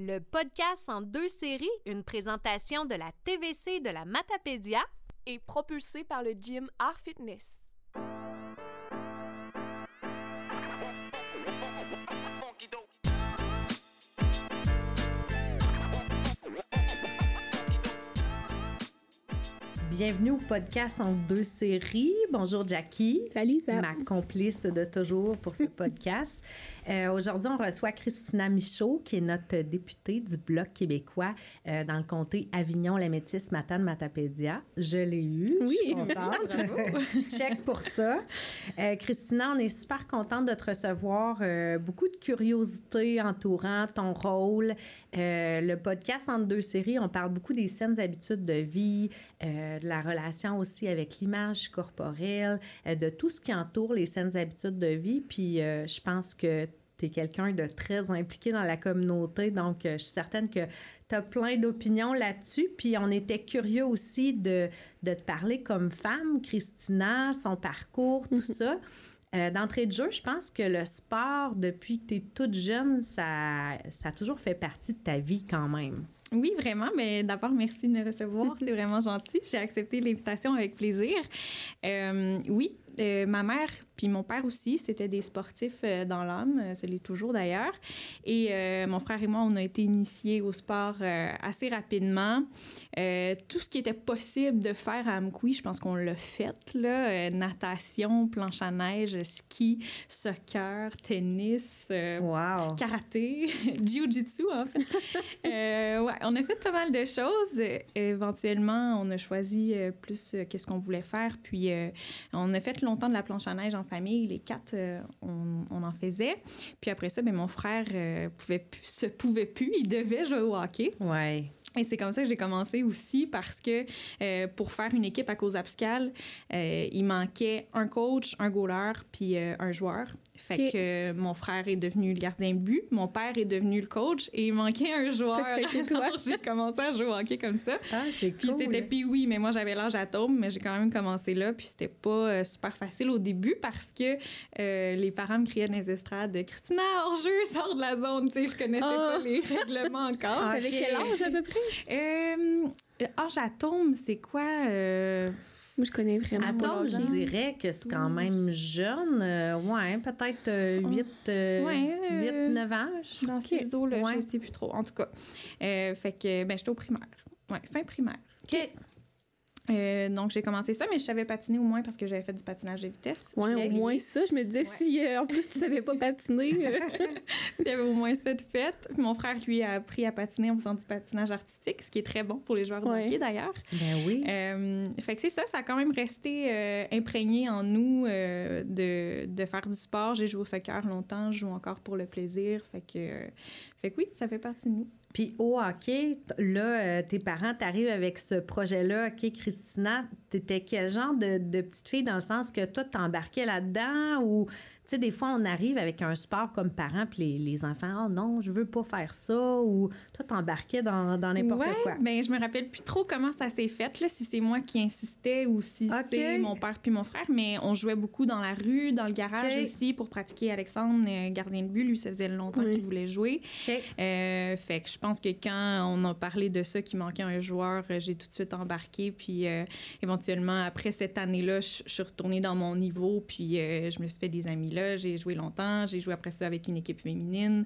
Le podcast en deux séries, une présentation de la TVC de la Matapédia est propulsé par le gym Art Fitness. Bienvenue au podcast en deux séries. Bonjour Jackie. Salut ça. Ma complice de toujours pour ce podcast. Euh, Aujourd'hui, on reçoit Christina Michaud, qui est notre députée du Bloc québécois euh, dans le comté Avignon, la métisse Matane Matapédia. Je l'ai eu. Oui. Je suis contente. Check pour ça. Euh, Christina, on est super contente de te recevoir. Beaucoup de curiosité entourant ton rôle. Euh, le podcast en deux séries, on parle beaucoup des saines habitudes de vie, euh, de la relation aussi avec l'image corporelle, euh, de tout ce qui entoure les saines habitudes de vie. Puis je pense que tu es quelqu'un de très impliqué dans la communauté, donc je suis certaine que tu as plein d'opinions là-dessus. Puis on était curieux aussi de, de te parler comme femme, Christina, son parcours, tout ça. Euh, D'entrée de jeu, je pense que le sport, depuis que tu es toute jeune, ça, ça a toujours fait partie de ta vie quand même. Oui, vraiment. Mais d'abord, merci de me recevoir. C'est vraiment gentil. J'ai accepté l'invitation avec plaisir. Euh, oui, euh, ma mère puis mon père aussi, c'était des sportifs euh, dans l'âme. Euh, Ce l'est toujours d'ailleurs. Et euh, mon frère et moi, on a été initiés au sport euh, assez rapidement. Euh, tout ce qui était possible de faire à Amkoui, je pense qu'on l'a fait. Là. Euh, natation, planche à neige, ski, soccer, tennis. euh, Wow! karaté, jiu-jitsu en fait. Euh, ouais, on a fait pas mal de choses. Euh, éventuellement, on a choisi euh, plus euh, qu'est-ce qu'on voulait faire. Puis euh, on a fait longtemps de la planche à neige en famille. Les quatre, euh, on, on en faisait. Puis après ça, ben, mon frère euh, pouvait plus- se pouvait plus. Il devait jouer au hockey. Ouais. Et c'est comme ça que j'ai commencé aussi parce que euh, pour faire une équipe à cause abscale, euh, il manquait un coach, un goaler puis euh, un joueur. Fait que mon frère est devenu le gardien de but, mon père est devenu le coach et il manquait un joueur. J'ai commencé à jouer au hockey comme ça. Ah, c'est Puis cool. c'était puis oui, mais moi j'avais l'âge atome, mais j'ai quand même commencé là, puis c'était pas euh, super facile au début parce que euh, les parents me criaient dans les estrades Christina hors jeu, sors de la zone, tu sais, je connaissais Ah. pas les règlements encore. Ah, Avec quel âge à peu près? Euh, âge atome, c'est quoi? euh, Moi, je connais vraiment Attends, pas je dirais que c'est quand même jeune. euh, ouais, peut-être 8, Ouais, euh, 9 ans. dans ces eaux-là, Ouais. je sais plus trop. En tout cas, euh, fait que ben, j'étais au primaire. Ouais, fin primaire. OK. Euh, donc, j'ai commencé ça, mais je savais patiner au moins parce que j'avais fait du patinage de vitesse. Ok. au moins ça. Je me disais, si euh, en plus tu savais pas patiner. euh, Il y avait au moins cette fête. Puis mon frère, lui, a appris à patiner en faisant du patinage artistique, ce qui est très bon pour les joueurs de hockey d'ailleurs. Ben oui. Euh, fait que c'est ça, ça a quand même resté euh, imprégné en nous euh, de, de faire du sport. J'ai joué au soccer longtemps, je joue encore pour le plaisir. Fait que, euh, fait que oui, ça fait partie de nous. Puis au hockey, là, euh, tes parents t'arrivent avec ce projet-là. OK, Christina, t'étais quel genre de, de petite fille dans le sens que toi, t'embarquais là-dedans ou, tu sais, des fois, on arrive avec un sport comme parent, puis les, les enfants, oh non, je veux pas faire ça, ou toi, t'embarquais dans dans n'importe ouais, quoi. Ben, je me rappelle plus trop comment ça s'est fait, là, si c'est moi qui insistais ou si Ok. c'est mon père puis mon frère, mais on jouait beaucoup dans la rue, dans le garage aussi pour pratiquer Alexandre, euh, gardien de but. Lui, ça faisait longtemps Oui. qu'il voulait jouer. Euh, fait que je pense que quand on a parlé de ça, qu'il manquait un joueur, euh, j'ai tout de suite embarqué. Puis euh, éventuellement, après cette année-là, je je suis retournée dans mon niveau. Puis euh, je me suis fait des amis là. J'ai joué longtemps. J'ai joué après ça avec une équipe féminine.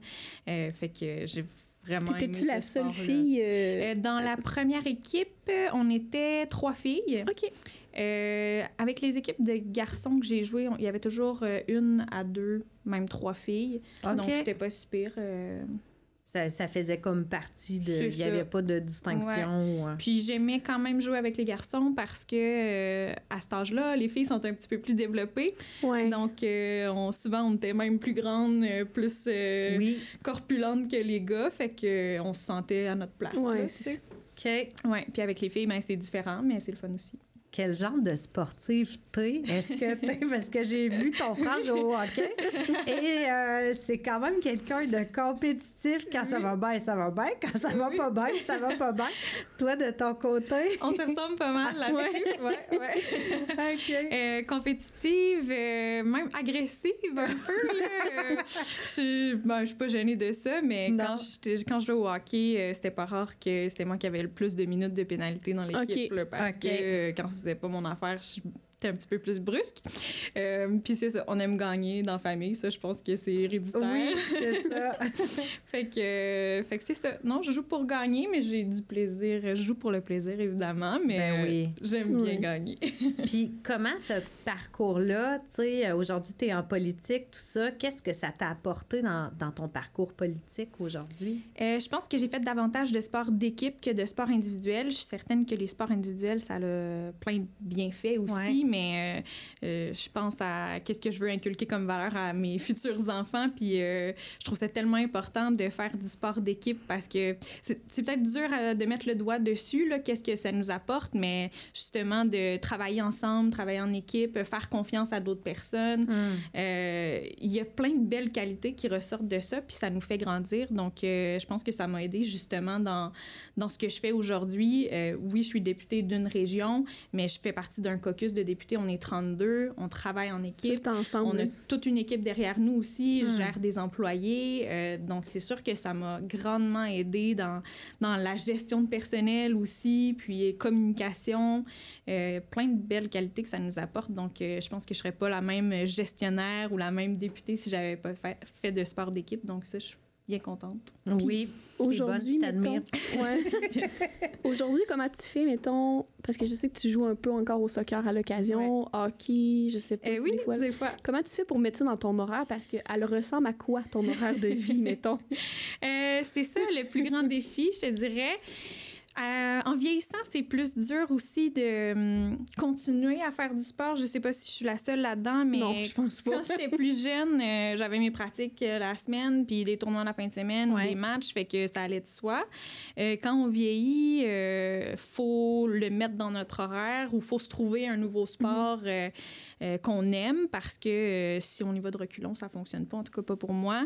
Euh, fait que j'ai vraiment T'étais-tu la seule fille? euh, Euh, dans la première équipe, on était trois filles. OK. Euh, avec les équipes de garçons que j'ai joué, on- il y avait toujours une à deux, même trois filles. OK. Donc c'était pas super. Ça, ça faisait comme partie de. Il n'y avait pas de distinction. euh. Puis j'aimais quand même jouer avec les garçons parce que euh, à cet âge-là, les filles sont un petit peu plus développées. Ouais. Donc euh, on, souvent on était même plus grandes, euh, plus euh, Oui. corpulentes que les gars, fait que euh, on se sentait à notre place. Ouais, là. OK. Ouais. Puis avec les filles, ben c'est différent, mais c'est le fun aussi. Quel genre de sportive t'es? Est-ce que t'es... Parce que j'ai vu ton frère jouer au hockey et euh, c'est quand même quelqu'un de compétitif. Quand ça va bien, ça va bien. Quand ça va pas bien, ça va pas bien. Toi, de ton côté? On se ressemble pas mal là-dessus. Ouais, ouais. OK. Euh, compétitive, euh, même agressive un peu. Là. je suis ben, je suis pas gênée de ça, mais Non. quand, j'étais- quand je jouais au hockey, euh, c'était pas rare que c'était moi qui avais le plus de minutes de pénalité dans l'équipe. Ok. là, parce que euh, quand c'était pas mon affaire, j'étais un petit peu plus brusque. Euh, Puis c'est ça, on aime gagner dans la famille. Ça, je pense que c'est héréditaire. Oui, c'est ça. fait que, euh, fait que c'est ça. Non, je joue pour gagner, mais j'ai du plaisir. Je joue pour le plaisir, évidemment, mais Ben euh, oui. j'aime bien Oui. gagner. Puis comment ce parcours-là, tu sais, aujourd'hui, tu es en politique, tout ça, qu'est-ce que ça t'a apporté dans, dans ton parcours politique aujourd'hui? Euh, je pense que j'ai fait davantage de sport d'équipe que de sport individuel. Je suis certaine que les sports individuels, ça a plein de bienfaits aussi, Ouais. Mais euh, euh, je pense à qu'est-ce que je veux inculquer comme valeur à mes futurs enfants. Puis euh, je trouve ça tellement important de faire du sport d'équipe parce que c'est peut-être dur de mettre le doigt dessus, qu'est-ce que ça nous apporte, mais justement de travailler ensemble, travailler en équipe, faire confiance à d'autres personnes. Euh, il y a plein de belles qualités qui ressortent de ça, puis ça nous fait grandir. Donc, je pense que ça m'a aidé justement dans, dans ce que je fais aujourd'hui. Euh, oui, je suis députée d'une région, mais je fais partie d'un caucus de députés. On est 32, on travaille en équipe. Tout ensemble. On a toute une équipe derrière nous aussi, Hmm. je gère des employés. euh, donc, c'est sûr que ça m'a grandement aidé dans, dans la gestion de personnel aussi, puis communication, euh, plein de belles qualités que ça nous apporte. Donc, euh, je pense que je serais pas la même gestionnaire ou la même députée si j'avais pas fait, fait de sport d'équipe. Donc, ça, je suis bien contente. Oui. Aujourd'hui. Ouais. Aujourd'hui, comment tu fais, mettons, parce que je sais que tu joues un peu encore au soccer à l'occasion, hockey, je sais pas si oui, des fois. des fois. Comment tu fais pour mettre ça dans ton horaire? Parce qu'elle ressemble à quoi ton horaire de vie, mettons? Euh, c'est ça le plus grand défi, je te dirais. Euh, en vieillissant, c'est plus dur aussi de hum, continuer à faire du sport. Je sais pas si je suis la seule là-dedans, mais non, je pense pas. quand j'étais plus jeune, euh, j'avais mes pratiques euh, la semaine, puis des tournois la fin de semaine, Ouais. des matchs, fait que ça allait de soi. Quand on vieillit, faut le mettre dans notre horaire ou faut se trouver un nouveau sport euh, euh, qu'on aime parce que si on y va de reculons, ça fonctionne pas, en tout cas pas pour moi.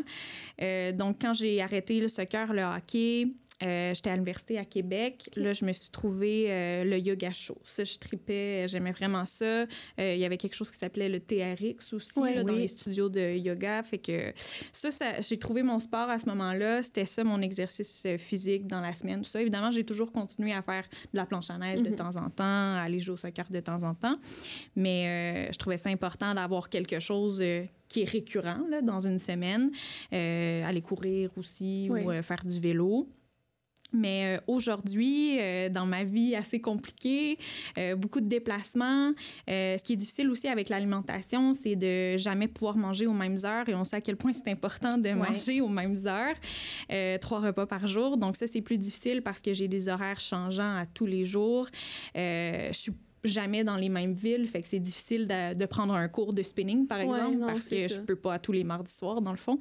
Donc, quand j'ai arrêté le soccer, le hockey, euh, j'étais à l'université à Québec. Là, je me suis trouvé euh, le yoga show. Ça, je tripais, j'aimais vraiment ça. Euh, Il y avait quelque chose qui s'appelait le TRX aussi là, dans les studios de yoga. Fait que ça, ça j'ai trouvé mon sport à ce moment-là. C'était ça mon exercice physique dans la semaine. Tout ça, évidemment, j'ai toujours continué à faire de la planche à neige de Mhm. temps en temps, à aller jouer au soccer de temps en temps. Mais je trouvais ça important d'avoir quelque chose qui est récurrent là, dans une semaine. Aller courir aussi Oui. ou faire du vélo. Mais euh, aujourd'hui, euh, dans ma vie assez compliquée, euh, beaucoup de déplacements, euh, ce qui est difficile aussi avec l'alimentation, c'est de jamais pouvoir manger aux mêmes heures. Et on sait à quel point c'est important de manger aux mêmes heures, trois repas par jour. Donc ça, c'est plus difficile parce que j'ai des horaires changeants à tous les jours. Je suis jamais dans les mêmes villes, fait que c'est difficile de, de prendre un cours de spinning, par Ouais, exemple, non, parce que ça. je peux pas à tous les mardis soirs, dans le fond.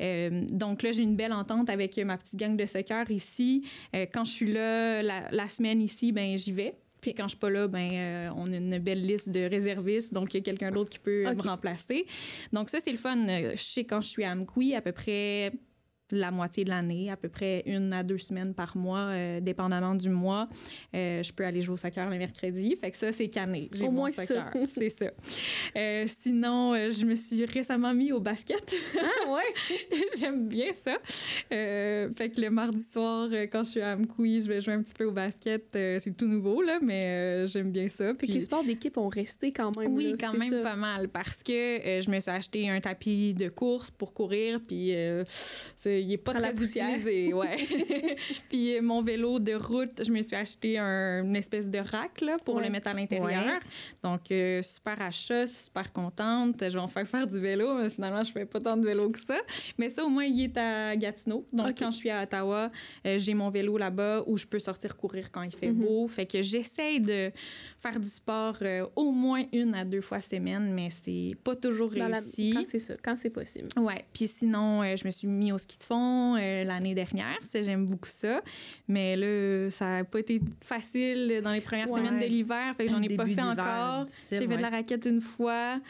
Euh, donc là, j'ai une belle entente avec ma petite gang de soccer ici. Euh, quand je suis là, la, la semaine ici, ben j'y vais. Puis quand je suis pas là, ben euh, on a une belle liste de réservistes, donc il y a quelqu'un d'autre qui peut me remplacer. Donc ça, c'est le fun. Je sais quand je suis à Amkoui, à peu près la moitié de l'année, à peu près une à deux semaines par mois, euh, dépendamment du mois. Euh, je peux aller jouer au soccer le mercredi. Fait que ça, c'est cané. J'ai Au moins ça. soccer. c'est ça. Euh, sinon, je me suis récemment mis au basket. Ah ouais? J'aime bien ça. Fait que le mardi soir, quand je suis à Amkoui, je vais jouer un petit peu au basket. C'est tout nouveau, là, mais j'aime bien ça. Puis- les sports d'équipe ont resté quand même. oui, là, quand même ça. pas mal parce que je me suis acheté un tapis de course pour courir puis c'est- il est pas très utilisé, ouais. puis euh, mon vélo de route, je me suis acheté un, une espèce de rack là, pour Ouais. le mettre à l'intérieur. Ouais. Donc euh, super achat, super contente, je vais en faire faire du vélo, mais finalement je fais pas tant de vélo que ça. Mais ça au moins il est à Gatineau. Donc quand je suis à Ottawa, euh, j'ai mon vélo là-bas où je peux sortir courir quand il fait Mhm. beau. Fait que j'essaye de faire du sport euh, au moins une à deux fois semaine, mais c'est pas toujours Dans la- réussi. Quand c'est ça, quand c'est possible. Ouais. Puis sinon, je me suis mis au ski de fond euh, l'année dernière. Ça, j'aime beaucoup ça. Mais là, ça n'a pas été facile dans les premières Ouais. semaines de l'hiver. Fait que j'en ai pas fait encore. J'ai fait de la raquette une fois.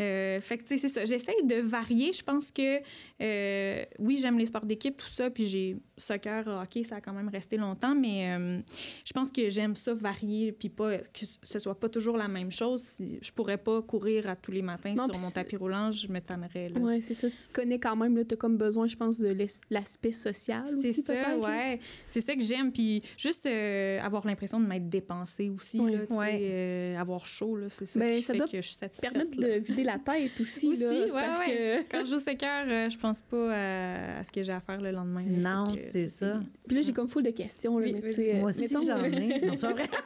Euh, fait que, tu sais, c'est ça. J'essaye de varier. Je pense que, euh, oui, j'aime les sports d'équipe, tout ça. Puis j'ai soccer, hockey, ça a quand même resté longtemps. Mais euh, je pense que j'aime ça varier. Puis pas, que ce soit pas toujours la même chose. Je pourrais pas courir à tous les matins Non, sur mon tapis roulant. Je me tannerais, là. Ouais, c'est ça. Tu te connais quand même. Tu as comme besoin, je pense, de l'aspect social C'est aussi, ça, peut-être. ouais. C'est ça que j'aime. Puis juste euh, avoir l'impression de m'être dépensée aussi, là, Ouais. euh, avoir chaud, là, c'est ça Ben, qui ça fait doit que je suis satisfaite. Permettre là. de vider la tête aussi, Aussi, là, ouais, parce ouais. que... Quand je joue au soccer, je pense pas à, à ce que j'ai à faire le lendemain. Non, c'est ça. Puis là, j'ai comme full de questions, là, Oui, mais. Moi aussi, mettons, j'en ai. Non, c'est vrai.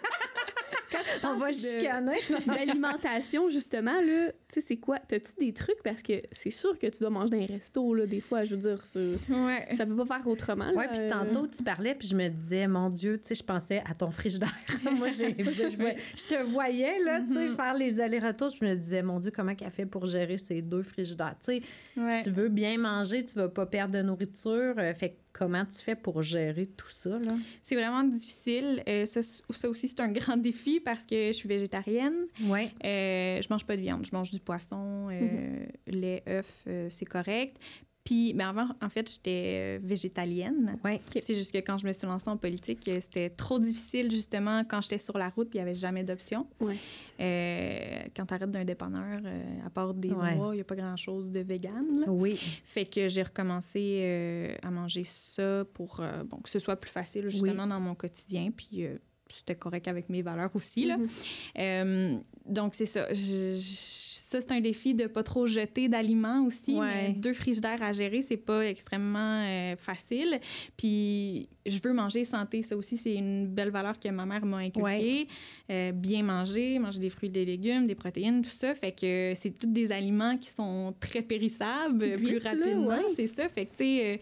On va chicaner. L'alimentation, justement, là, tu sais, c'est quoi? T'as-tu des trucs? Parce que c'est sûr que tu dois manger dans un resto, là, des fois, je veux dire, c'est- Ouais. ça peut pas faire autrement. Ouais, là, puis euh, tantôt, tu parlais, puis je me disais, mon Dieu, tu sais, je pensais à ton frigidaire. Moi, j'ai- je, je te voyais, là, tu sais, faire les allers-retours. Je me disais, mon Dieu, comment qu'elle fait pour gérer ces deux frigidaires? Tu sais, Ouais. tu veux bien manger, tu vas pas perdre de nourriture. euh, fait que comment tu fais pour gérer tout ça? C'est vraiment difficile. Euh, ça, ça aussi, c'est un grand défi parce que je suis végétarienne. Ouais. Euh, je mange pas de viande. Je mange du poisson, euh, lait, œufs, euh, c'est correct. Puis, mais avant, en fait, j'étais euh, végétalienne. Ouais. C'est juste que quand je me suis lancée en politique, euh, c'était trop difficile, justement, quand j'étais sur la route, il n'y avait jamais d'option. Ouais. Euh, quand tu arrêtes d'un dépanneur, euh, à part des Ouais. noix, il n'y a pas grand-chose de vegan. là. Oui. Fait que j'ai recommencé euh, à manger ça pour bon, que ce soit plus facile, justement, dans mon quotidien. Puis c'était correct avec mes valeurs aussi. Là. Mhm. Donc, c'est ça. Je- je- ça, c'est un défi de pas trop jeter d'aliments aussi. Ouais. Mais deux frigidaires à gérer, c'est pas extrêmement euh, facile. Puis, je veux manger santé. Ça aussi, c'est une belle valeur que ma mère m'a inculquée. Euh, bien manger, manger des fruits, des légumes, des protéines, tout ça. Fait que c'est tous des aliments qui sont très périssables, Vite, plus rapidement. ouais. C'est ça. Fait que, tu sais, euh,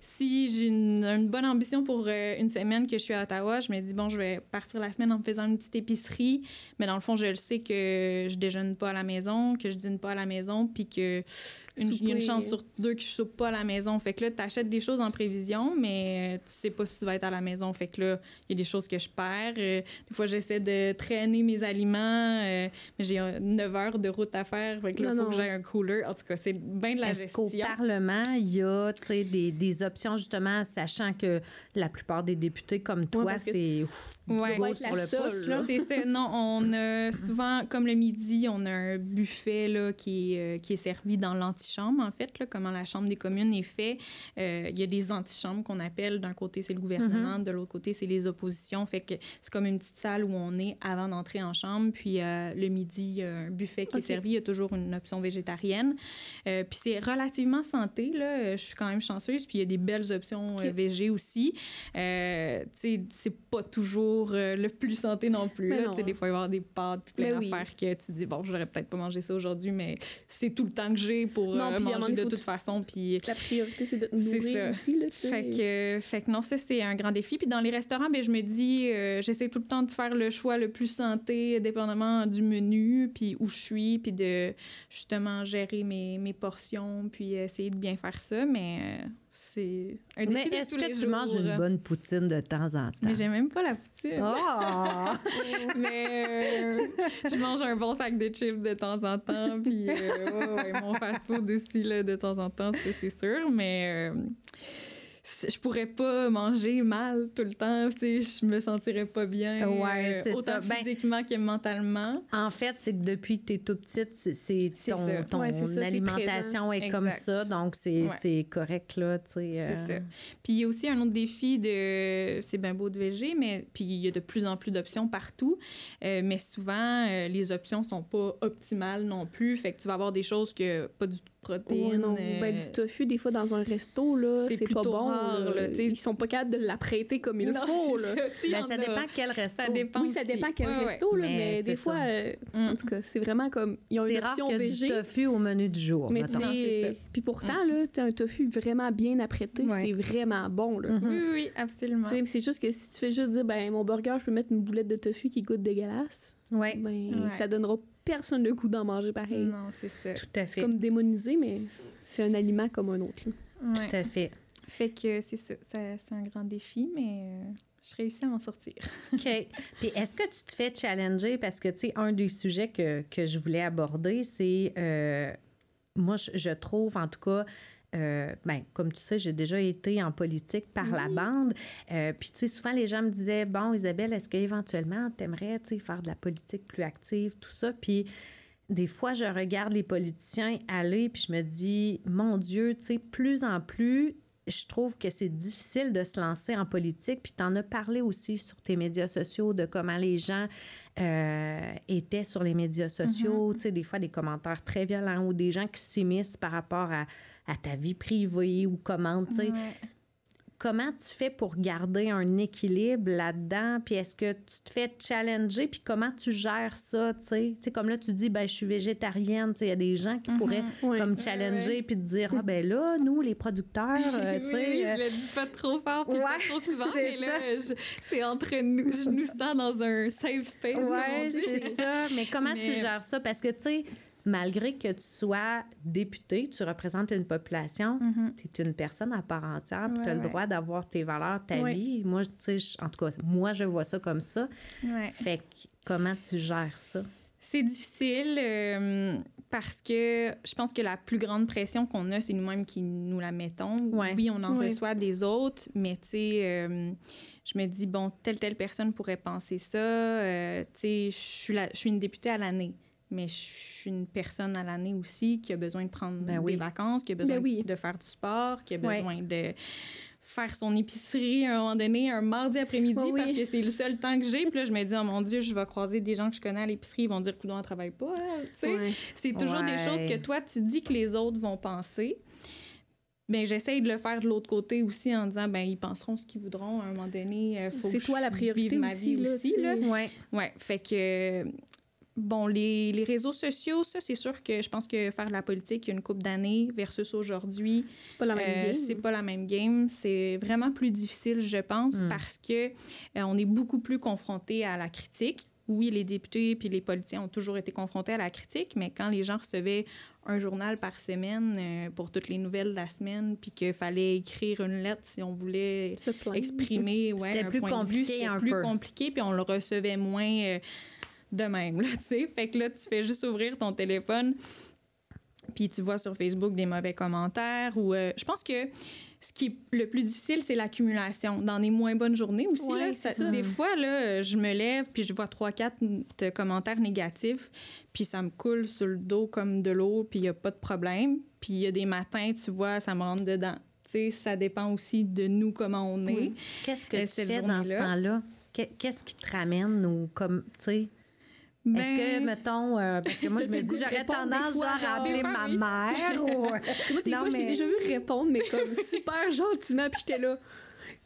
si j'ai une, une bonne ambition pour une semaine que je suis à Ottawa, je me dis, bon, je vais partir la semaine en me faisant une petite épicerie. Mais dans le fond, je le sais que je déjeune pas à la maison, que je dîne pas à la maison, puis que une- il y a une chance sur deux que je soupe pas à la maison. Fait que là, tu achètes des choses en prévision, mais euh, tu sais pas si tu vas être à la maison. Fait que là, il y a des choses que je perds. Euh, des fois, j'essaie de traîner mes aliments, euh, mais j'ai 9 heures de route à faire. Fait que là, il Non, faut que j'aie un cooler. En tout cas, c'est bien de la Est-ce qu'au. Parlement, il y a tu sais, des, des options, justement, sachant que la plupart des députés comme toi, c'est c'est- Ouais. sur la le seule, pouce. là. Là. C'est ça. Non, on a souvent, comme le midi, on a un buffet là, qui, est, euh, qui est servi dans l'antichambre, en fait, là, comment la Chambre des communes est fait. Euh, Il y a des antichambres qu'on appelle. D'un côté, c'est le gouvernement, de l'autre côté, c'est les oppositions. Fait que c'est comme une petite salle où on est avant d'entrer en chambre. Puis euh, le midi, il y a un buffet qui est servi. Il y a toujours une option végétarienne. Puis c'est relativement santé, là. Je suis quand même chanceuse. Puis il y a des belles options euh, Ok. végé aussi. C'est pas toujours le plus santé non plus. Là. non. Sais, des fois, il va y avoir des pâtes puis plein Mais oui. d'affaires que tu dis, bon, j'aurais peut-être pas mangé ça aujourd'hui, mais c'est tout le temps que j'ai pour Non, euh, manger de toute façon. Puis La priorité, c'est de te nourrir aussi, là, fait que, fait que non, ça, c'est un grand défi. Puis dans les restaurants, ben, je me dis, euh, j'essaie tout le temps de faire le choix le plus santé, dépendamment du menu, puis où je suis, puis de justement gérer mes, mes portions, puis essayer de bien faire ça. Mais euh, c'est un défi Mais est-ce que tu jours. manges une bonne poutine de temps en temps? Mais j'aime même pas la poutine. Oh! Mais euh, je mange un bon sac de chips de temps en temps. Puis euh, ouais, ouais, mon fast-food aussi, là, de temps en temps, ça, c'est sûr. Mais euh, je pourrais pas manger mal tout le temps. Tu sais, je me sentirais pas bien. Ouais, euh, autant ça. Ben- physiquement que mentalement. En fait, c'est que depuis que tu es toute petite, c'est- ton, ça. ton Ouais, ça, alimentation est comme Exact. ça, donc c'est Ouais. correct, là, tu sais. C'est euh, ça. Puis il y a aussi un autre défi de. C'est bien beau de VG, mais puis il y a de plus en plus d'options partout. Euh, mais souvent, les options sont pas optimales non plus. Fait que tu vas avoir des choses que pas du tout protéines. Ouais, non. euh, Ben, du tofu, des fois, dans un resto, là, c'est pas plutôt bon. rare, là. Ils sont pas capables de l'apprêter comme il non, faut, là. ça. S'il y Ben, ça a. dépend quel resto. Ça dépend. Oui, ça aussi. dépend quel Ouais, ouais. resto, là, Mais mais, des fois, euh, Mm. en tout cas, c'est vraiment comme. Ils ont C'est une rare option qu'il y a végé. du tofu au menu du jour. Mais puis pourtant, là, tu un tofu vraiment bien apprêté, Ouais. c'est vraiment bon, là. Mhm. Oui, oui, oui, absolument. C'est juste que si tu fais juste dire, ben, mon burger, je peux mettre une boulette de tofu qui goûte dégueulasse, Oui, ben, Ouais. ça donnera personne le goût d'en manger pareil. Non, c'est ça. tout à C'est fait. comme démonisé, mais c'est un aliment comme un autre. Ouais. Tout à fait. Fait que c'est ça, ça- c'est un grand défi, mais euh, je réussis à m'en sortir. OK. Puis est-ce que tu te fais challenger? Parce que, tu sais, un des sujets que, que je voulais aborder, c'est. euh, moi, je, je trouve, en tout cas. Euh, ben, comme tu sais, j'ai déjà été en politique par la bande. Euh, puis, tu sais, souvent, les gens me disaient Bon, Isabelle, est-ce qu'éventuellement, tu aimerais faire de la politique plus active, tout ça? Puis, des fois, je regarde les politiciens aller, puis je me dis Mon Dieu, tu sais, plus en plus, je trouve que c'est difficile de se lancer en politique. Puis tu en as parlé aussi sur tes médias sociaux de comment les gens euh, étaient sur les médias sociaux. Tu sais, des fois, des commentaires très violents ou des gens qui s'immiscent par rapport à, à ta vie privée ou comment, tu sais. Comment tu fais pour garder un équilibre là-dedans? Puis est-ce que tu te fais challenger? Puis comment tu gères ça, tu sais? Tu sais, comme là, tu dis, ben je suis végétarienne. Tu sais, il y a des gens qui pourraient Ouais. comme challenger puis te dire, ah ben là, nous, les producteurs, euh, tu oui, sais... oui, euh, je le dis pas trop fort puis pas trop souvent, c'est mais là, c'est entre nous. Je nous sens dans un safe space. Oui, c'est ça. Mais comment tu gères ça? Parce que, tu sais, malgré que tu sois député, tu représentes une population, Mhm. tu es une personne à part entière, puis tu as Ouais, le ouais. droit d'avoir tes valeurs, ta Ouais. vie. Moi, tu sais, en tout cas, moi, je vois ça comme ça. Ouais. Fait que, comment tu gères ça? C'est difficile euh, parce que je pense que la plus grande pression qu'on a, c'est nous-mêmes qui nous la mettons. Ouais. Oui, on en Ouais. reçoit des autres, mais tu sais, euh, je me dis, bon, telle, telle personne pourrait penser ça. Euh, tu sais, je suis la- je suis une députée à l'année. Mais je suis une personne à l'année aussi qui a besoin de prendre Ben oui. des vacances, qui a besoin Ben oui. de faire du sport, qui a besoin de faire son épicerie à un moment donné, un mardi après-midi, Oh parce que c'est le seul temps que j'ai. Puis là, je me dis, oh mon Dieu, je vais croiser des gens que je connais à l'épicerie, ils vont dire, coudon, elle travaille pas. Ouais. c'est toujours des choses que toi, tu dis que les autres vont penser. Mais j'essaye de le faire de l'autre côté aussi en disant, ben ils penseront ce qu'ils voudront à un moment donné. euh, faut C'est toi la priorité vive ma aussi, vie là, aussi, là. Ouais. Ouais, fait que bon, les, les réseaux sociaux, ça c'est sûr que je pense que faire de la politique il y a une couple d'années versus aujourd'hui, C'est pas la même euh, game. c'est pas la même game. C'est vraiment plus difficile, je pense, Mm. parce que euh, on est beaucoup plus confronté à la critique. Oui, les députés puis les politiciens ont toujours été confrontés à la critique, mais quand les gens recevaient un journal par semaine euh, pour toutes les nouvelles de la semaine, puis qu'il fallait écrire une lettre si on voulait exprimer ouais, un plus point de vue, compliqué c'était un plus peu. compliqué, puis on le recevait moins de même, là, tu sais. Fait que là, tu fais juste ouvrir ton téléphone, puis tu vois sur Facebook des mauvais commentaires, ou... euh, je pense que ce qui est le plus difficile, c'est l'accumulation. Dans des moins bonnes journées aussi, Ouais, là, c'est ça- ça. des fois, là, je me lève, puis je vois trois, quatre commentaires négatifs, puis ça me coule sur le dos comme de l'eau, puis il n'y a pas de problème. Puis il y a des matins, tu vois, ça me rentre dedans. Tu sais, ça dépend aussi de nous, comment on est. Oui. Qu'est-ce que Euh, tu fais dans ce temps-là? Qu'est- Qu'est-ce qui te ramène ou comme, tu sais... Est-ce que, Ben, mettons, euh, parce que moi, je me dis, j'aurais tendance, fois, genre, à appeler ma mère ou... Moi, des Non, fois, je t'ai mais- déjà vu répondre, mais comme super gentiment, puis j'étais là,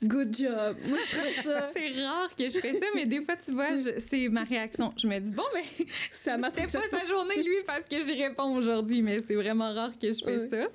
good job. Moi, je trouve ça, C'est rare que je fais ça, mais des fois, tu vois, je- c'est ma réaction. Je me dis, bon, ben, ça m'a fait pas sa journée, lui, parce que j'y réponds aujourd'hui, mais c'est vraiment rare que je fais Ouais. ça.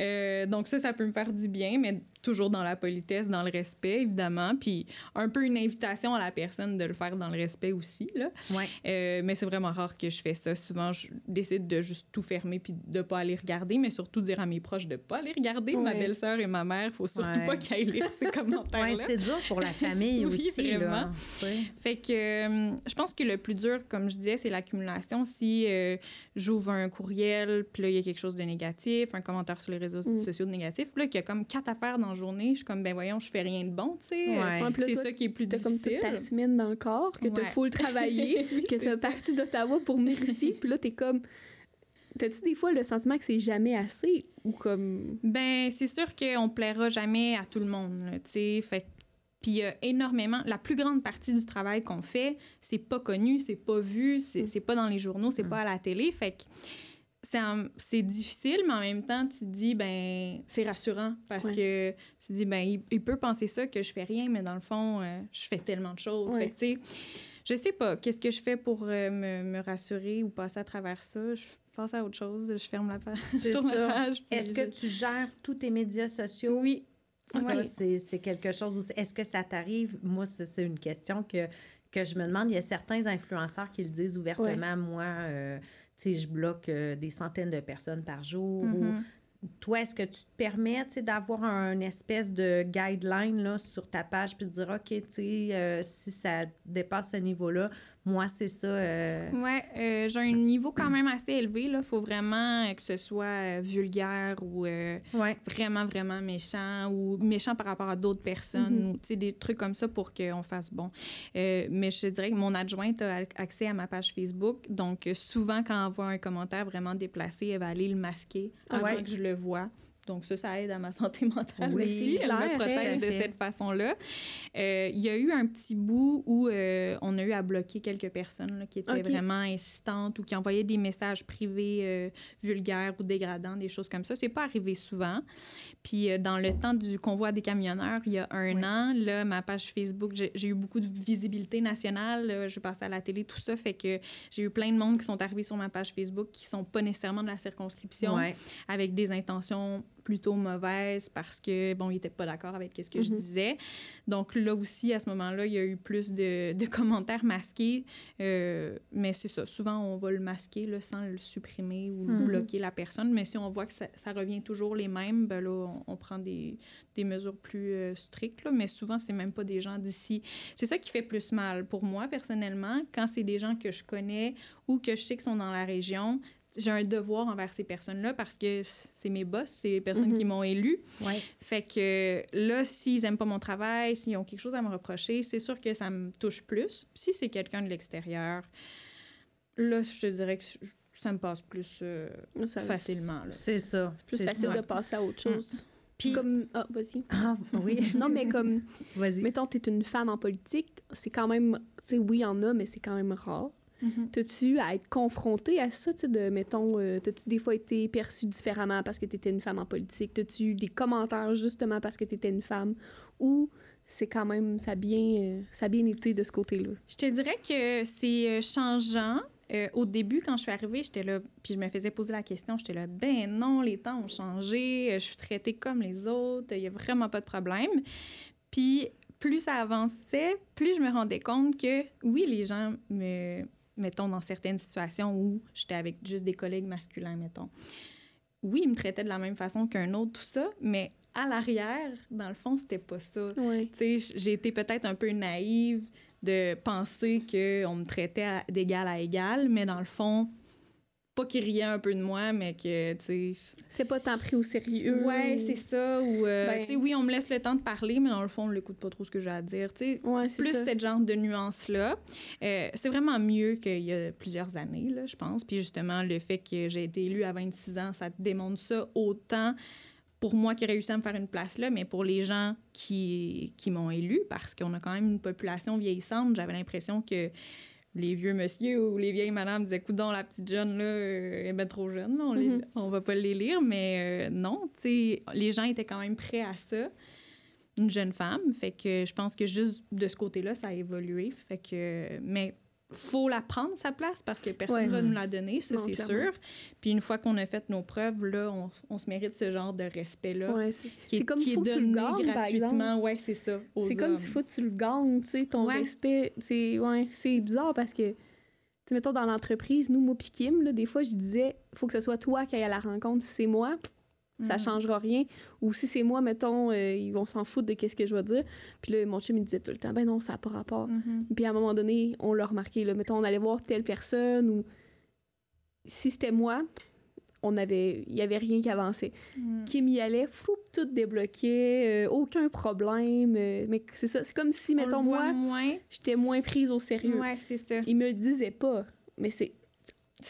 Euh, donc, ça, ça peut me faire du bien, mais toujours dans la politesse, dans le respect, évidemment. Puis, un peu une invitation à la personne de le faire dans le respect aussi, là. Ouais. Euh, mais c'est vraiment rare que je fais ça. Souvent, je décide de juste tout fermer puis de pas aller regarder, mais surtout dire à mes proches de pas aller regarder. Ma belle-sœur et ma mère, faut surtout Ouais. pas aillent lire ces Ouais, commentaires-là. c'est dur pour la famille Oui, aussi, là. vraiment. sais. Fait que euh, je pense que le plus dur, comme je disais, c'est l'accumulation. Si euh, j'ouvre un courriel, puis là, il y a quelque chose de négatif, un commentaire sur les réseaux Mm. sociaux de négatif, là, qu'il y a comme quatre affaires dans journée, je suis comme, ben voyons, je fais rien de bon, tu sais. Ouais. C'est ça qui est plus T'as comme difficile. toute ta semaine dans le corps, que t'as Ouais. full travaillé, que c'est t'as parti d'Ottawa pour venir ici, puis là, t'es comme. T'as-tu des fois le sentiment que c'est jamais assez ou comme? Ben, c'est sûr qu'on plaira jamais à tout le monde, tu sais. Fait que- puis il y a énormément, la plus grande partie du travail qu'on fait, c'est pas connu, c'est pas vu, c'est Mm. c'est pas dans les journaux, c'est Mm. pas à la télé. Fait que c'est difficile, mais en même temps, tu te dis, ben, c'est rassurant parce Ouais. que tu te dis, ben, il, il peut penser ça, que je fais rien, mais dans le fond, euh, je fais tellement de choses. Ouais. Fait que, tu sais, je sais pas, qu'est-ce que je fais pour euh, me, me rassurer ou passer à travers ça? Je passe à autre chose, je ferme la page, je C'est tourne ça. la page. puis Est-ce je- que tu gères tous tes médias sociaux? Oui. Ouais. c'est quelque chose aussi. Est-ce que ça t'arrive? Moi, c'est une question que, que je me demande. Il y a certains influenceurs qui le disent ouvertement. Moi, euh, tu sais, je bloque euh, des centaines de personnes par jour. ou Mhm. toi, est-ce que tu te permets d'avoir un espèce de guideline là, sur ta page puis de dire, OK, tu sais, euh, si ça dépasse ce niveau-là, moi, c'est ça. Euh... Ouais, euh, j'ai un niveau quand même assez élevé. Il faut vraiment que ce soit euh, vulgaire ou euh, ouais. vraiment, vraiment méchant ou méchant par rapport à d'autres personnes Mm-hmm. ou des trucs comme ça pour qu'on fasse bon. Euh, mais je dirais que mon adjointe a accès à ma page Facebook. Donc, souvent, quand elle voit un commentaire vraiment déplacé, elle va aller le masquer avant Ouais. que je le vois. Donc ça, ça aide à ma santé mentale Oui, aussi. Elle me protège de cette façon-là. Euh, Il y a eu un petit bout où euh, on a eu à bloquer quelques personnes là, qui étaient vraiment insistantes ou qui envoyaient des messages privés euh, vulgaires ou dégradants, des choses comme ça. C'est pas arrivé souvent. Puis dans le temps du convoi des camionneurs, il y a un Oui. an, là, ma page Facebook, j'ai eu beaucoup de visibilité nationale. là. je passais à la télé, tout ça. Fait que j'ai eu plein de monde qui sont arrivés sur ma page Facebook qui sont pas nécessairement de la circonscription avec des intentions plutôt mauvaises parce que, bon, ils n'étaient pas d'accord avec ce que je Mhm. disais. Donc là aussi, à ce moment-là, il y a eu plus de, de commentaires masqués. Euh, mais c'est ça, souvent, on va le masquer là, sans le supprimer ou Mhm. bloquer la personne. Mais si on voit que ça, ça revient toujours les mêmes, ben là, on, on prend des, des mesures plus euh, strictes. Là. Mais souvent, c'est même pas des gens d'ici. C'est ça qui fait plus mal pour moi, personnellement, quand c'est des gens que je connais ou que je sais qu'ils sont dans la région. J'ai un devoir envers ces personnes-là parce que c'est mes boss, c'est les personnes Mhm. qui m'ont élu. Ouais. Fait que là, s'ils aiment pas mon travail, s'ils ont quelque chose à me reprocher, c'est sûr que ça me touche plus. Si c'est quelqu'un de l'extérieur, là, je te dirais que ça me passe plus euh, Ça- facilement. C'est ça. Plus c'est facile ça. de passer à autre chose. Puis, Comme. Ah, vas-y. Ah, oui. Non, mais comme. Vas-y. Mettons, t'es une femme en politique, c'est quand même. Tu sais, oui, il y en a, mais c'est quand même rare. T'as-tu à être confrontée à ça, tu sais, de, mettons, euh, t'as-tu des fois été perçue différemment parce que t'étais une femme en politique? T'as-tu eu des commentaires justement parce que t'étais une femme? Ou c'est quand même, ça a bien, euh, ça a bien été de ce côté-là? Je te dirais que c'est euh, changeant. Euh, au début, quand je suis arrivée, j'étais là, puis je me faisais poser la question, j'étais là, ben non, les temps ont changé, euh, je suis traitée comme les autres, il n'y a vraiment pas de problème. Puis plus ça avançait, plus je me rendais compte que oui, les gens me, mettons, dans certaines situations où j'étais avec juste des collègues masculins, mettons, oui, ils me traitaient de la même façon qu'un autre, tout ça, mais à l'arrière, dans le fond, c'était pas ça. Oui. J'ai été peut-être un peu naïve de penser qu'on me traitait d'égal à égal, mais dans le fond, pas qu'ils riaient un peu de moi, mais que, tu sais... C'est pas tant pris au sérieux. Ouais, ou- c'est ça. Ou, euh, Ben- tu sais, oui, on me laisse le temps de parler, mais dans le fond, on l'écoute pas trop ce que j'ai à dire, tu sais. Ouais, Plus ça. ce genre de nuances-là. Euh, c'est vraiment mieux qu'il y a plusieurs années, là, je pense. Puis justement, le fait que j'ai été élue à 26 ans, ça démontre ça autant pour moi qui ai réussi à me faire une place là, mais pour les gens qui, qui m'ont élue, parce qu'on a quand même une population vieillissante, j'avais l'impression que les vieux monsieur ou les vieilles madames disaient Coudon, la petite jeune, là, euh, elle est bien trop jeune, on, les- Mhm. on va pas les lire. Mais euh, non, tu sais, les gens étaient quand même prêts à ça. Une jeune femme. Fait que je pense que juste de ce côté-là, ça a évolué. Fait que. Mais faut la prendre, sa place, parce que personne Ouais. va nous la donner, ça, c'est sûr. Puis une fois qu'on a fait nos preuves, là, on, on se mérite ce genre de respect-là. Ouais, c'est Qui est, c'est comme qui faut est que tu le par gratuitement. Ouais, c'est ça. C'est comme s'il faut que tu le gagnes, tu sais, ton Ouais. respect. C'est ouais, bizarre parce que, tu mettons, dans l'entreprise, nous, moi Kim, là, des fois, je disais, faut que ce soit toi qui aille à la rencontre. Si c'est moi, ça Mhm. changera rien. Ou si c'est moi, mettons, euh, ils vont s'en foutre de qu'est-ce que je vais dire. Puis là, mon chum, il disait tout le temps, ben non, ça n'a pas rapport. Mhm. Puis à un moment donné, on l'a remarqué. Là, mettons, on allait voir telle personne ou si c'était moi, on avait, il y avait rien qui avançait. Mhm. Kim y allait, fou, tout débloqué, euh, aucun problème. euh, mais c'est ça, c'est comme si, On mettons, moi, moins. j'étais moins prise au sérieux. Ouais, c'est ça. Il me le disait pas, mais c'est,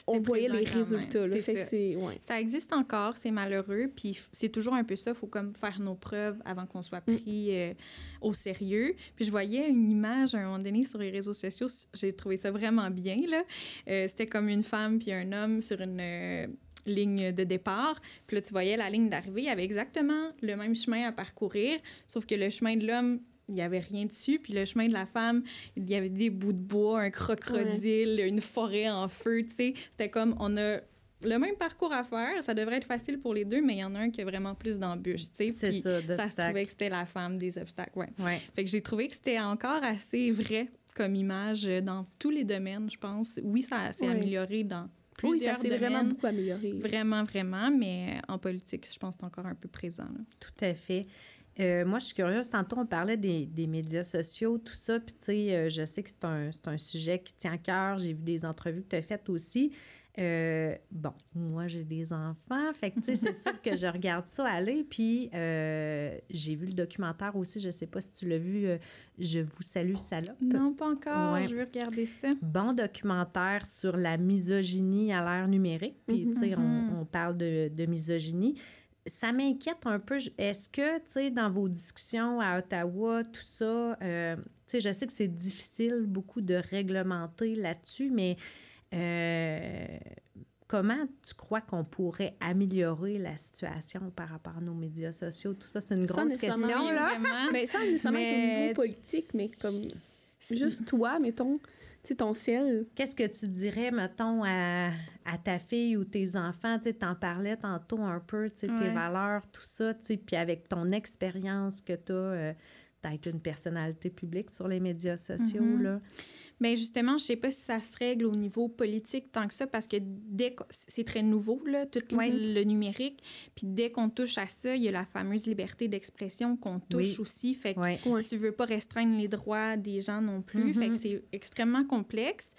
on voyait les résultats. Là, fait ça. ouais. Ça existe encore, c'est malheureux, puis c'est toujours un peu ça, faut comme faire nos preuves avant qu'on soit Mm. pris euh, au sérieux. Puis je voyais une image à un moment donné sur les réseaux sociaux, j'ai trouvé ça vraiment bien, là. Euh, C'était comme une femme puis un homme sur une euh, ligne de départ, puis là, tu voyais la ligne d'arrivée, il y avait exactement le même chemin à parcourir, sauf que le chemin de l'homme, il n'y avait rien dessus, puis le chemin de la femme, il y avait des bouts de bois, un crocodile, une forêt en feu, tu sais. C'était comme, on a le même parcours à faire, ça devrait être facile pour les deux, mais il y en a un qui a vraiment plus d'embûches, tu sais. C'est ça, Ça se trouvait que c'était la femme des obstacles, ouais. Ouais. Fait que j'ai trouvé que c'était encore assez vrai comme image dans tous les domaines, je pense. Oui, ça s'est Ouais. amélioré dans plusieurs Oui, ça s'est vraiment beaucoup amélioré. Vraiment, vraiment, mais en politique, je pense que c'est encore un peu présent. là. Tout à fait. Euh, moi, je suis curieuse. Tantôt, on parlait des, des médias sociaux, tout ça. Puis, tu sais, euh, je sais que c'est un, c'est un sujet qui tient à cœur. J'ai vu des entrevues que tu as faites aussi. Euh, bon, moi, j'ai des enfants. Fait que, tu sais, c'est sûr que je regarde ça aller. Puis, j'ai vu le documentaire aussi. Je sais pas si tu l'as vu. je vous salue, salope. Non, pas encore. Ouais. Je veux regarder ça. bon documentaire sur la misogynie à l'ère numérique. Puis, tu sais, on, on parle de, de misogynie. Ça m'inquiète un peu. Est-ce que, tu sais, dans vos discussions à Ottawa, tout ça, euh, tu sais, je sais que c'est difficile beaucoup de réglementer là-dessus, mais euh, comment tu crois qu'on pourrait améliorer la situation par rapport à nos médias sociaux? Tout ça, c'est une grosse question, là. Mais sans nécessairement être Mais- au niveau politique, mais comme juste toi, mettons, sais, ton ciel. Qu'est-ce que tu dirais, mettons, à, à ta fille ou tes enfants? Tu sais, t'en parlais tantôt un peu, tu sais, tes valeurs, tout ça, tu sais, puis avec ton expérience que tu as, d'être une personnalité publique sur les médias sociaux, Mhm. là. Mais justement, je sais pas si ça se règle au niveau politique tant que ça, parce que dès que c'est très nouveau, là, tout le numérique. Puis dès qu'on touche à ça, il y a la fameuse liberté d'expression qu'on touche Oui. aussi. Fait que. Ouais. tu veux pas restreindre les droits des gens non plus. Mhm. Fait que c'est extrêmement complexe.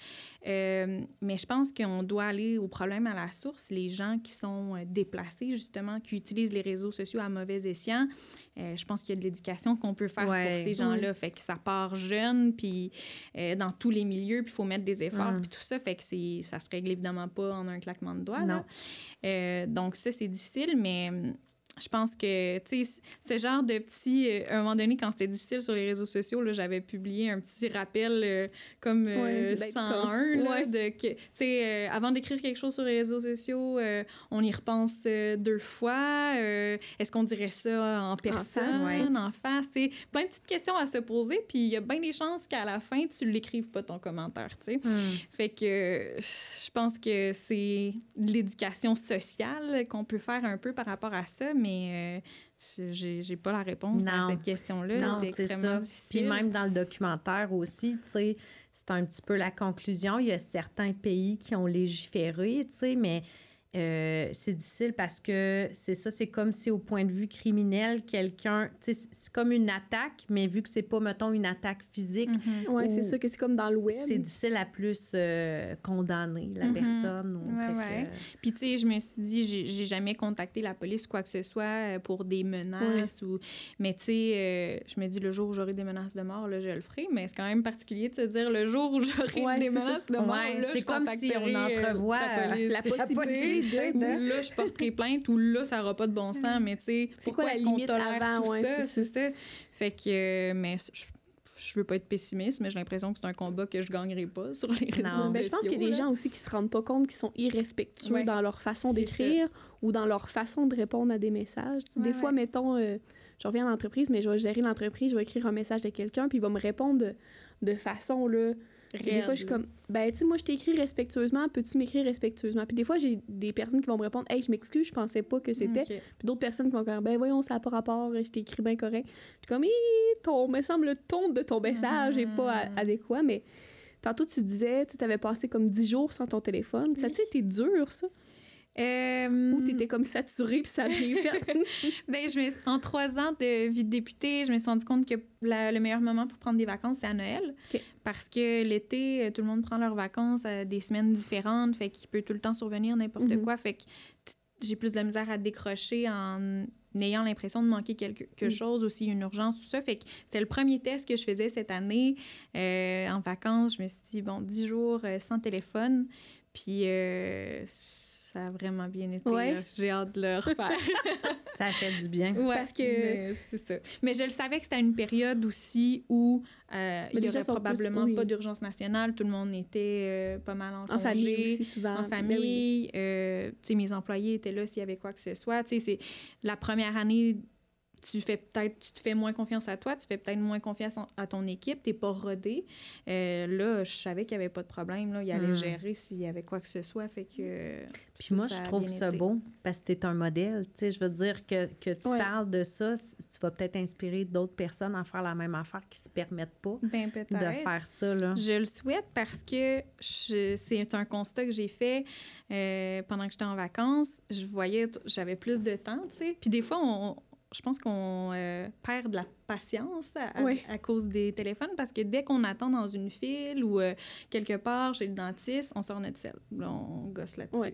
Euh, mais je pense qu'on doit aller au problème à la source. Les gens qui sont euh, déplacés, justement, qui utilisent les réseaux sociaux à mauvais escient, euh, je pense qu'il y a de l'éducation qu'on peut faire Ouais. pour ces gens-là. Fait que ça part jeune, puis euh, dans tous les milieux, puis il faut mettre des efforts, Mm. puis tout ça. Fait que c'est, ça se règle évidemment pas en un claquement de doigts. là. Euh, donc ça, c'est difficile, mais hum, je pense que, tu sais, ce genre de petit... euh, à un moment donné, quand c'était difficile sur les réseaux sociaux, j'avais publié un petit rappel euh, comme euh, Ouais, d'être 101, comme- là, ouais. de que, tu sais, euh, avant d'écrire quelque chose sur les réseaux sociaux, on y repense deux fois. Est-ce qu'on dirait ça en personne, face, ouais. en face? Tu sais, plein de petites questions à se poser, puis il y a bien des chances qu'à la fin, tu l'écrives pas ton commentaire, tu sais. Hmm. Fait que je pense que c'est l'éducation sociale qu'on peut faire un peu par rapport à ça, mais euh, j'ai pas la réponse à cette question-là. C'est c'est extrêmement ça. difficile. Puis même dans le documentaire aussi, tu sais, c'est un petit peu la conclusion. Il y a certains pays qui ont légiféré, tu sais, mais euh, c'est difficile parce que c'est ça, c'est comme si au point de vue criminel, quelqu'un, c'est comme une attaque, mais vu que c'est pas, mettons, une attaque physique, Mhm. Ouais, Ou- c'est ça que c'est comme dans le web. c'est difficile à plus euh, condamner la Mhm. personne. ou- Ouais, fait que, ouais. Puis, tu sais, je me suis dit, j'ai jamais contacté la police ou quoi que ce soit euh, pour des menaces. ou Mais, tu sais, euh, je me dis, le jour où j'aurai des menaces de mort, là, je le ferai. Mais c'est quand même particulier de se dire, le jour où j'aurai Ouais, des ça. menaces de mort, c'est comme si on euh, entrevoit, la police. la possibilité Ou de- là, je porterai plainte ou là, ça n'aura pas de bon sens. Mais, tu sais, C'est pourquoi est-ce qu'on tolère avant? tout Ouais, ça? c'est ça. Fait que, euh, mais je, je veux pas être pessimiste, mais j'ai l'impression que c'est un combat que je gagnerai pas sur les réseaux Non. sociaux. Mais je pense qu'il y a des là. gens aussi qui se rendent pas compte qu'ils sont irrespectueux Ouais. dans leur façon d'écrire ou dans leur façon de répondre à des messages. Ouais, des fois, mettons, euh, je reviens à l'entreprise, mais je vais gérer l'entreprise, je vais écrire un message de quelqu'un, puis il va me répondre de, de façon, là... Puis des fois, je suis comme, ben, tu sais, moi, je t'ai écrit respectueusement, peux-tu m'écrire respectueusement? Puis des fois, j'ai des personnes qui vont me répondre, hey, je m'excuse, je pensais pas que c'était. Puis d'autres personnes qui vont dire, ben, voyons, ça n'a pas rapport, je t'ai écrit bien correct. Je suis comme, Hi, ton, me semble, le ton de ton message n'est pas a- Mhm. adéquat, mais tantôt, tu disais, tu avais passé comme 10 jours sans ton téléphone. Ça a-tu été dur, ça? Euh, Ou t'étais comme saturée, puis ça a bien fait? Ben, je me- en trois ans de vie de députée, je me suis rendu compte que la- le meilleur moment pour prendre des vacances, c'est à Noël. Parce que l'été, euh, tout le monde prend leurs vacances à des semaines différentes, fait qu'il peut tout le temps survenir n'importe Mhm. quoi. Fait que j'ai plus de la misère à décrocher en ayant l'impression de manquer quelque, quelque Mm. chose, aussi une urgence, tout ça. Fait que c'était le premier test que je faisais cette année euh, en vacances. Je me suis dit, bon, dix jours euh, sans téléphone. Puis euh, ça a vraiment bien été. Ouais. J'ai hâte de le refaire. ça fait du bien. Ouais, Parce que- c'est ça. Mais je le savais que c'était une période aussi où euh, il y aurait plus- probablement oui. pas d'urgence nationale. Tout le monde était euh, pas mal en, en famille aussi, souvent. En Ben oui. famille, sais, mes employés étaient là s'il y avait quoi que ce soit. Tu sais, c'est la première année tu fais peut-être, tu te fais moins confiance à toi, tu fais peut-être moins confiance à ton équipe, t'es pas rodé. Euh, là, je savais qu'il y avait pas de problème, là. Il allait Mm. gérer s'il y avait quoi que ce soit, fait que... Puis ça, moi, ça je trouve ça été. beau parce que tu es un modèle. Tu sais, je veux dire que, que tu Ouais. parles de ça, tu vas peut-être inspirer d'autres personnes à faire la même affaire qui se permettent pas Ben, de faire ça. Là. Je le souhaite parce que c'est un constat que j'ai fait euh, pendant que j'étais en vacances. Je voyais, j'avais plus de temps, tu sais. Puis des fois, on, je pense qu'on euh, perd de la patience à, à- Ouais. à cause des téléphones parce que dès qu'on attend dans une file ou euh, quelque part chez le dentiste, on sort notre sel. Là, on gosse là-dessus.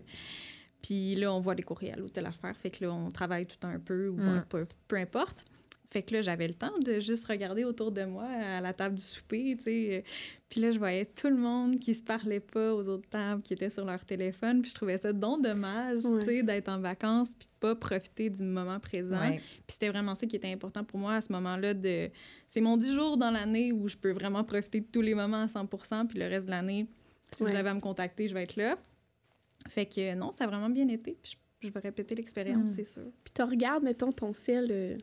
Puis là, on voit des courriels ou telle affaire. Fait que là, on travaille tout un peu ou Mm. peu, peu importe. Fait que là, j'avais le temps de juste regarder autour de moi à la table du souper, tu sais. Puis là, je voyais tout le monde qui se parlait pas aux autres tables, qui étaient sur leur téléphone. Puis je trouvais ça donc dommage, Ouais. tu sais, d'être en vacances puis de pas profiter du moment présent. Ouais. Puis c'était vraiment ça qui était important pour moi à ce moment-là. de C'est mon 10 jours dans l'année où je peux vraiment profiter de tous les moments à 100 puis le reste de l'année, si Ouais. vous avez à me contacter, je vais être là. Fait que non, ça a vraiment bien été. Puis je, je vais répéter l'expérience, Mm. c'est sûr. Puis tu regardes, mettons, ton ciel. euh,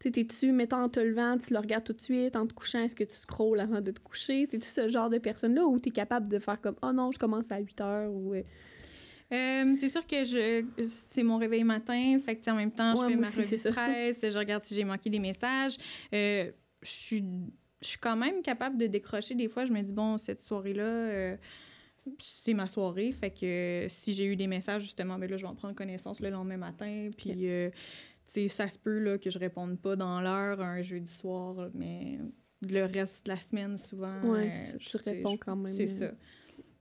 Tu sais, t'es-tu, mettons, en te levant, tu le regardes tout de suite, en te couchant, est-ce que tu scrolles avant de te coucher? T'es-tu ce genre de personne-là ou t'es capable de faire comme, oh non, je commence à 8 heures ou. euh, Euh, c'est sûr que je c'est mon réveil matin, fait que tu en même temps, je fais ma aussi, revue de presse, je regarde si j'ai manqué des messages. Euh, je suis je suis quand même capable de décrocher des fois, je me dis bon, cette soirée-là euh, c'est ma soirée, fait que si j'ai eu des messages justement, ben là je vais en prendre connaissance le lendemain matin, puis tu sais ça se peut là que je réponde pas dans l'heure un jeudi soir, mais le reste de la semaine souvent Ouais, euh, tu réponds quand même. c'est ça.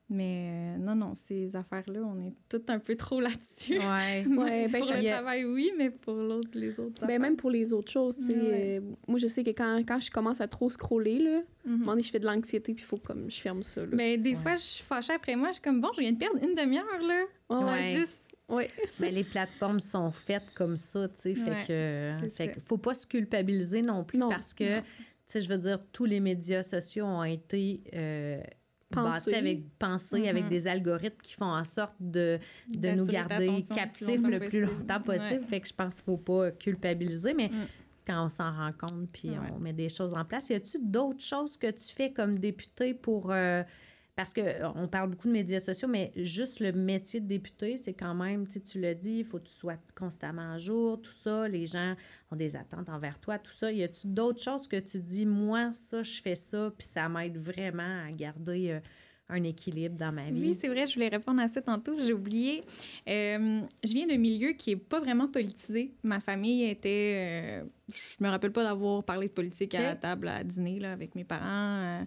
Mais euh, non, non, ces affaires-là, on est tout un peu trop là-dessus. Ouais. Ouais, ben, pour ça le travail, oui, mais pour l'autre, les autres Ben, affaires. même pour les autres choses, tu sais, Ouais. euh, moi je sais que quand, quand je commence à trop scroller, là, moment donné, je fais de l'anxiété, puis il faut comme je ferme ça. Là. Mais des Ouais. fois, je suis fâchée après moi. Je suis comme, bon, je viens de perdre une demi-heure, là. Ouais, Ouais. Juste. Ouais. Mais les plateformes sont faites comme ça, tu sais. Fait Ouais, que, fait que faut pas se culpabiliser non plus Non, parce que, tu sais, je veux dire, tous les médias sociaux ont été euh, avec, avec des algorithmes qui font en sorte de, de nous garder captifs le plus possible. longtemps possible. Ouais. Fait que je pense qu'il faut pas culpabiliser, mais Mm. quand on s'en rend compte puis Ouais. on met des choses en place, y a-tu d'autres choses que tu fais comme député pour... euh, parce que euh, on parle beaucoup de médias sociaux, mais juste le métier de député, c'est quand même, tu l'as dit, il faut que tu sois constamment à jour, tout ça. Les gens ont des attentes envers toi, tout ça. Y a-tu d'autres choses que tu dis, moi, ça, je fais ça, puis ça m'aide vraiment à garder euh, un équilibre dans ma vie? Oui, c'est vrai, je voulais répondre à ça tantôt, j'ai oublié. Euh, je viens d'un milieu qui est pas vraiment politisé. Ma famille était. euh, je me rappelle pas d'avoir parlé de politique à la table à dîner là, avec mes parents. euh,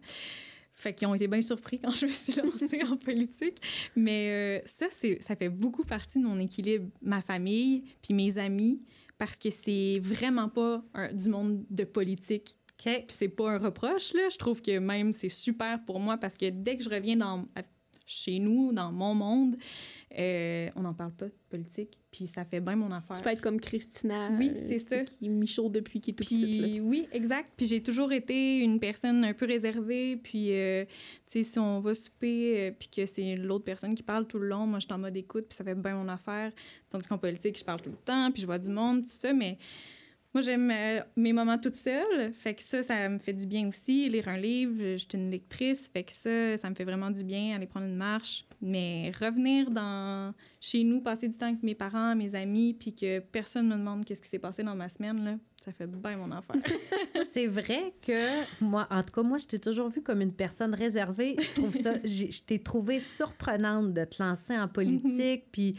fait qu'ils ont été bien surpris quand je me suis lancée en politique. Mais euh, ça, ça fait beaucoup partie de mon équilibre, ma famille, puis mes amis, parce que c'est vraiment pas un- du monde de politique OK. puis c'est pas un reproche, là. Je trouve que même c'est super pour moi parce que dès que je reviens dans, chez nous, dans mon monde, euh, on n'en parle pas de politique. Puis ça fait bien mon affaire. Tu peux être comme Christina. Oui, euh, c'est ça. Qui depuis qui est tout petite. là. Puis oui, exact. Puis j'ai toujours été une personne un peu réservée. Puis, euh, tu sais, si on va souper, euh, puis que c'est l'autre personne qui parle tout le long, moi, je suis en mode écoute, puis ça fait bien mon affaire. Tandis qu'en politique, je parle tout le temps, puis je vois du monde, tout ça. Mais moi, j'aime euh, mes moments toute seule. Fait que ça, ça me fait du bien aussi. Lire un livre, je suis une lectrice. Fait que ça, ça me fait vraiment du bien, aller prendre une marche. Mais revenir dans chez nous, passer du temps avec mes parents, mes amis, puis que personne me demande qu'est-ce qui s'est passé dans ma semaine, là, ça fait bien mon affaire. C'est vrai que moi, en tout cas, moi, je t'ai toujours vue comme une personne réservée. Je trouve ça, j'ai- je t'ai trouvé surprenante de te lancer en politique, puis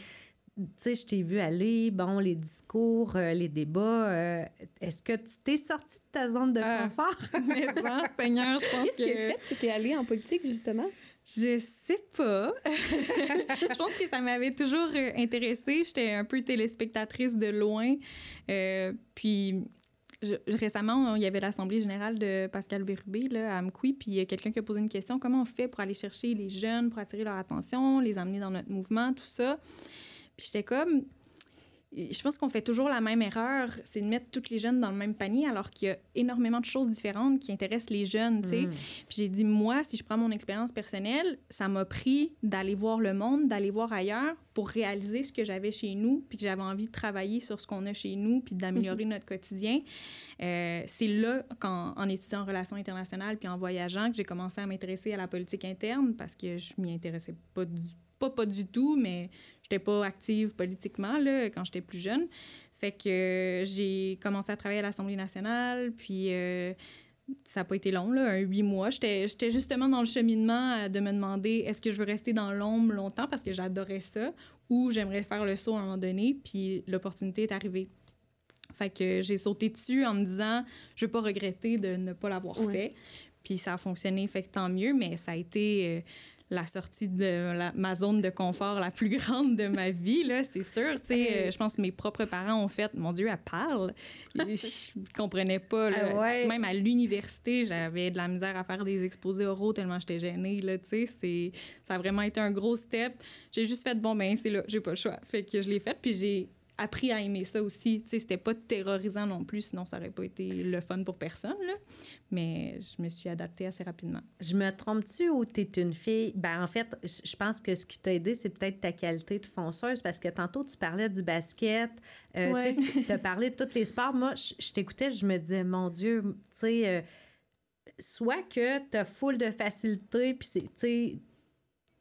tu sais, je t'ai vu aller, bon, les discours, euh, les débats. euh, Est-ce que tu t'es sortie de ta zone de Ah. confort? Mais non, Seigneur, je pense Qu'est-ce a que... fait que tu es allée en politique, justement? Je sais pas. je pense que ça m'avait toujours euh, intéressée. J'étais un peu téléspectatrice de loin. Euh, puis je- récemment, il y avait l'Assemblée générale de Pascal Bérubé là, à Amqui, puis il y a quelqu'un qui a posé une question comment on fait pour aller chercher les jeunes, pour attirer leur attention, les amener dans notre mouvement, tout ça? Puis j'étais comme je pense qu'on fait toujours la même erreur, c'est de mettre toutes les jeunes dans le même panier alors qu'il y a énormément de choses différentes qui intéressent les jeunes, tu sais. Mm. Puis j'ai dit, moi, si je prends mon expérience personnelle, ça m'a pris d'aller voir le monde, d'aller voir ailleurs pour réaliser ce que j'avais chez nous, puis que j'avais envie de travailler sur ce qu'on a chez nous, puis d'améliorer notre quotidien. Euh, c'est là, quand, en étudiant en relations internationales puis en voyageant, que j'ai commencé à m'intéresser à la politique interne parce que je m'y intéressais pas du, pas, pas du tout, mais j'étais pas active politiquement là, quand j'étais plus jeune. Fait que euh, j'ai commencé à travailler à l'Assemblée nationale, puis euh, ça n'a pas été long, là, un huit mois. J'étais justement dans le cheminement euh, de me demander est-ce que je veux rester dans l'ombre longtemps parce que j'adorais ça ou j'aimerais faire le saut à un moment donné, puis l'opportunité est arrivée. Fait que j'ai sauté dessus en me disant je veux pas regretter de ne pas l'avoir Ouais. fait. Puis ça a fonctionné, fait que tant mieux, mais ça a été euh, la sortie de la- ma zone de confort la plus grande de ma vie, là, c'est sûr. Tu sais, euh, je pense que mes propres parents ont fait, mon Dieu, elle parle. Ils ne comprenaient pas. là. Ah ouais. Même à l'université, j'avais de la misère à faire des exposés oraux tellement j'étais gênée, là, tu sais. c'est- Ça a vraiment été un gros step. J'ai juste fait, bon, ben, c'est là, j'ai pas le choix. Fait que je l'ai fait, puis j'ai appris à aimer ça aussi. Tu sais, c'était pas terrorisant non plus, sinon ça aurait pas été le fun pour personne, là. Mais je me suis adaptée assez rapidement. Je me trompe-tu ou t'es une fille? Ben, en fait, je pense que ce qui t'a aidé, c'est peut-être ta qualité de fonceuse parce que tantôt, tu parlais du basket, euh, Ouais. tu as parlé de tous les sports. Moi, je, t'écoutais, je me disais, mon Dieu, tu sais, euh, soit que t'as full de facilité, puis tu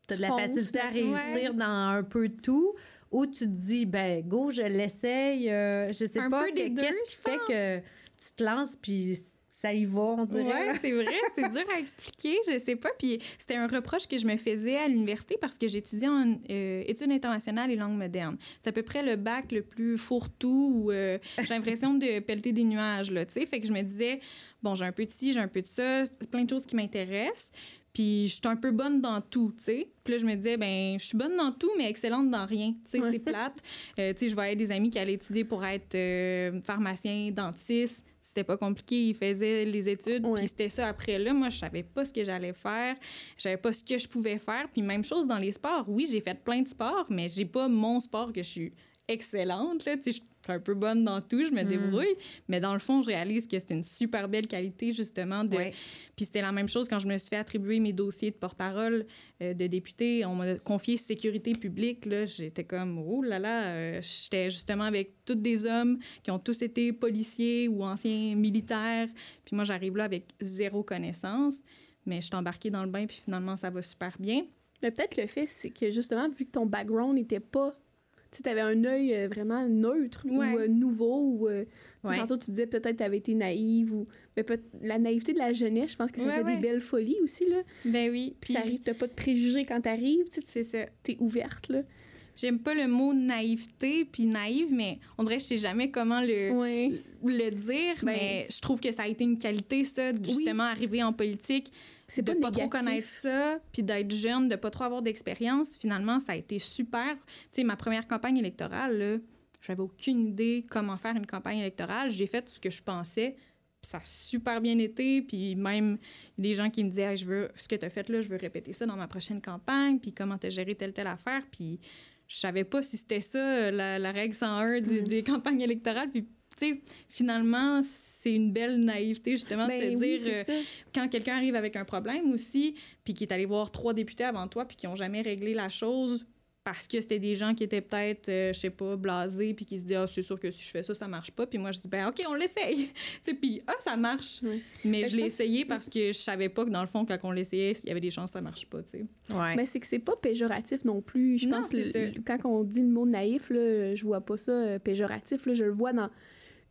t'as de la Tu facilité à réussir dans un peu tout, ou tu te dis, ben, go, je l'essaye, euh, je sais Un pas, qu'est-ce qui fait que tu te lances, puis ça y va, on dirait. Ouais, c'est vrai, c'est dur à expliquer, je sais pas. Puis c'était un reproche que je me faisais à l'université parce que j'étudiais en euh, études internationales et langues modernes. C'est à peu près le bac le plus fourre-tout où euh, j'ai l'impression de pelleter des nuages, là, tu sais. Fait que je me disais, bon, j'ai un peu de ci, j'ai un peu de ça, plein de choses qui m'intéressent. Puis je suis un peu bonne dans tout, tu sais. Puis là, je me disais, ben, je suis bonne dans tout, mais excellente dans rien. Tu sais, Ouais. c'est plate. Euh, tu sais, je voyais des amis qui allaient étudier pour être euh, pharmacien, dentiste. C'était pas compliqué, ils faisaient les études, puis c'était ça après là. Moi, je savais pas ce que j'allais faire, je savais pas ce que je pouvais faire. Puis même chose dans les sports. Oui, j'ai fait plein de sports, mais j'ai pas mon sport que je suis excellente. Là. Tu sais, je suis un peu bonne dans tout, je me débrouille. Mais dans le fond, je réalise que c'est une super belle qualité, justement. De... Puis c'était la même chose quand je me suis fait attribuer mes dossiers de porte-parole euh, de député. On m'a confié sécurité publique. Là, j'étais comme, oh là là, euh, j'étais justement avec tous des hommes qui ont tous été policiers ou anciens militaires. Puis moi, j'arrive là avec zéro connaissance. Mais je suis embarquée dans le bain, puis finalement, ça va super bien. Mais peut-être le fait, c'est que justement, vu que ton background n'était pas. Tu avais un œil euh, vraiment neutre Ouais. ou euh, nouveau, ou. euh, tu Ouais. Tantôt, tu disais peut-être que tu avais été naïve, ou. Mais la naïveté de la jeunesse, je pense que ça Ouais, fait des belles folies aussi, là. Ben oui. Puis ça arrive, t'as pas de préjugés quand t'arrives, tu sais, c'est ça. t'es ouverte, là. J'aime pas le mot naïveté puis naïve, mais on dirait que je sais jamais comment le, le dire, Ben- mais je trouve que ça a été une qualité, ça, justement arriver en politique, C'est de pas, pas trop connaître ça, puis d'être jeune, de pas trop avoir d'expérience. Finalement, ça a été super. Tu sais, ma première campagne électorale, là, j'avais aucune idée comment faire une campagne électorale. J'ai fait ce que je pensais, puis ça a super bien été. Puis même, des gens qui me disaient Hey, je veux, ce que tu as fait là, je veux répéter ça dans ma prochaine campagne, puis comment tu as géré telle, telle affaire. Puis je savais pas si c'était ça, euh, la, la règle 101 du- Mm. des campagnes électorales. Puis, tu sais, finalement, c'est une belle naïveté, justement, de Ben se oui, dire, euh, quand quelqu'un arrive avec un problème aussi, puis qui est allé voir trois députés avant toi, puis qui ont jamais réglé la chose parce que c'était des gens qui étaient peut-être, euh, je sais pas, blasés, puis qui se disaient, ah, c'est sûr que si je fais ça, ça marche pas. Puis moi, je dis, ben, OK, on l'essaye. Tu sais, puis, ah, ça marche. Mais Ben, je je l'ai essayé parce que je savais pas que, dans le fond, quand on l'essayait, il y avait des chances que ça marche pas, tu sais. Ouais. Mais c'est que c'est pas péjoratif non plus. Je pense que quand on dit le mot naïf, là, je vois pas ça euh, péjoratif. Là, je le vois dans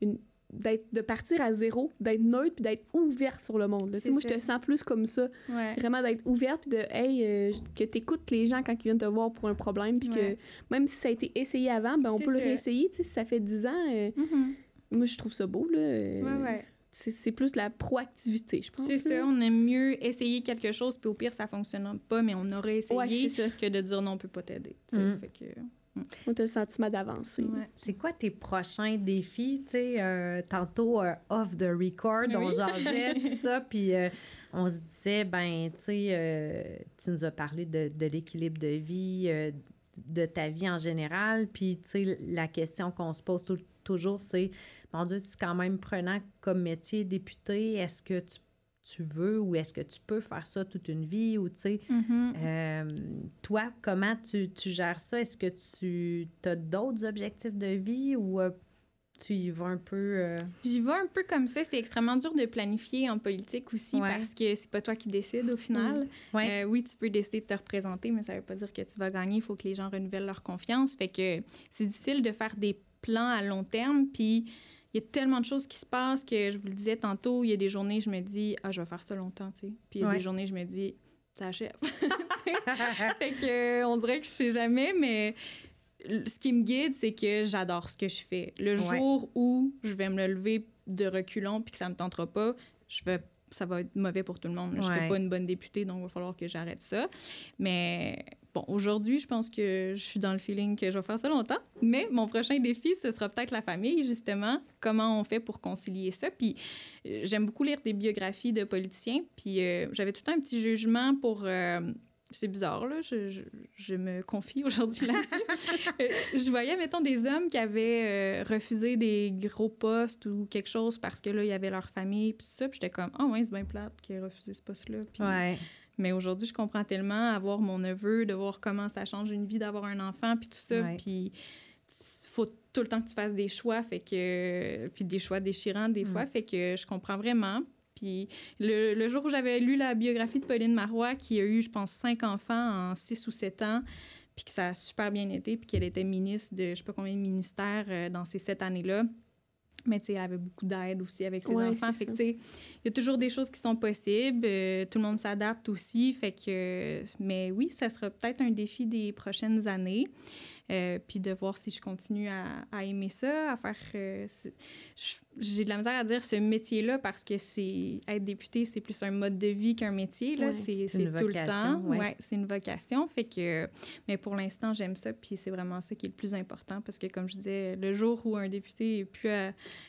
une de partir à zéro, d'être neutre puis d'être ouverte sur le monde. Tu sais, Moi, je te sens plus comme ça. Ouais. Vraiment d'être ouverte puis de hey, euh, que tu écoutes les gens quand ils viennent te voir pour un problème puis Ouais. que même si ça a été essayé avant, ben on peut le réessayer. Tu sais, si ça fait 10 ans, euh, Mhm. moi je trouve ça beau. Là, euh, Ouais. C'est plus la proactivité, je pense. C'est ça, on aime mieux essayer quelque chose, puis au pire, ça fonctionne pas, mais on aurait essayé que de dire non, on peut pas t'aider. Mm. Fait que, On a le sentiment d'avancer. ouais. C'est quoi tes prochains défis? Tu sais, euh, tantôt, euh, off the record, on Oui. jasait, tout ça, puis euh, on se disait, ben, tu sais, euh, tu nous as parlé de, de l'équilibre de vie, de ta vie en général. Puis, tu sais, la question qu'on se pose toujours, c'est, mon Dieu, c'est quand même prenant comme métier député. Est-ce que tu, tu veux ou est-ce que tu peux faire ça toute une vie? Ou, tu sais, Mhm. euh, toi, comment tu, tu gères ça? Est-ce que tu as d'autres objectifs de vie ou euh, tu y vas un peu... euh, J'y vais un peu comme ça. C'est extrêmement dur de planifier en politique aussi Ouais. parce que c'est pas toi qui décides au final. Ouais. Oui, tu peux décider de te représenter, mais ça veut pas dire que tu vas gagner. Il faut que les gens renouvellent leur confiance. Fait que c'est difficile de faire des plans à long terme. Puis il y a tellement de choses qui se passent que je vous le disais tantôt, il y a des journées, je me dis, ah, je vais faire ça longtemps, tu sais. Puis il y a Ouais. des journées, je me dis, ça achève. Fait que, euh, on dirait que je sais jamais, mais ce qui me guide, c'est que j'adore ce que je fais. Le Ouais. jour où je vais me le lever de reculons puis que ça me tentera pas, je vais ça va être mauvais pour tout le monde. Je Ouais. serai pas une bonne députée, donc il va falloir que j'arrête ça. Mais bon, aujourd'hui, je pense que je suis dans le feeling que je vais faire ça longtemps. Mais mon prochain défi, ce sera peut-être la famille, justement. Comment on fait pour concilier ça? Puis euh, j'aime beaucoup lire des biographies de politiciens. Puis euh, j'avais tout le temps un petit jugement pour... euh, c'est bizarre, là. Je, je- me confie aujourd'hui là-dessus. Je voyais, mettons, des hommes qui avaient refusé des gros postes ou quelque chose parce que là, il y avait leur famille, puis tout ça. Puis j'étais comme, oh, ouais, c'est bien plate qu'il ait refusé ce poste-là. Puis- Ouais. Mais aujourd'hui, je comprends tellement avoir mon neveu, de voir comment ça change une vie d'avoir un enfant, puis tout ça. Ouais. Puis il faut tout le temps que tu fasses des choix, fait que puis des choix déchirants des fois, fait que je comprends vraiment. Puis le, le jour où j'avais lu la biographie de Pauline Marois, qui a eu, je pense, cinq enfants en six ou sept ans, puis que ça a super bien été, puis qu'elle était ministre de je sais pas combien de ministères euh, dans ces sept années-là. Mais tu sais, elle avait beaucoup d'aide aussi avec ses Ouais, enfants. Fait que tu sais, il y a toujours des choses qui sont possibles. euh, tout le monde s'adapte aussi. Fait que, mais oui, ça sera peut-être un défi des prochaines années. Euh, puis de voir si je continue à, à aimer ça, à faire. euh, J'ai de la misère à dire ce métier-là parce que c'est être député, c'est plus un mode de vie qu'un métier. Là. Ouais. C'est tout le temps. ouais. Ouais, c'est une vocation. Fait que, mais pour l'instant, j'aime ça. Puis c'est vraiment ça qui est le plus important parce que, comme je disais, le jour où un député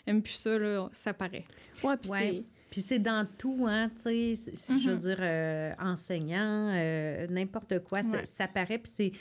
aime plus ça, là, ça paraît. Ouais, puis Ouais. c'est- Puis c'est dans tout, hein, tu sais, c'est- je veux Mhm. dire, euh, enseignant, euh, n'importe quoi, ça, ça paraît, puis c'est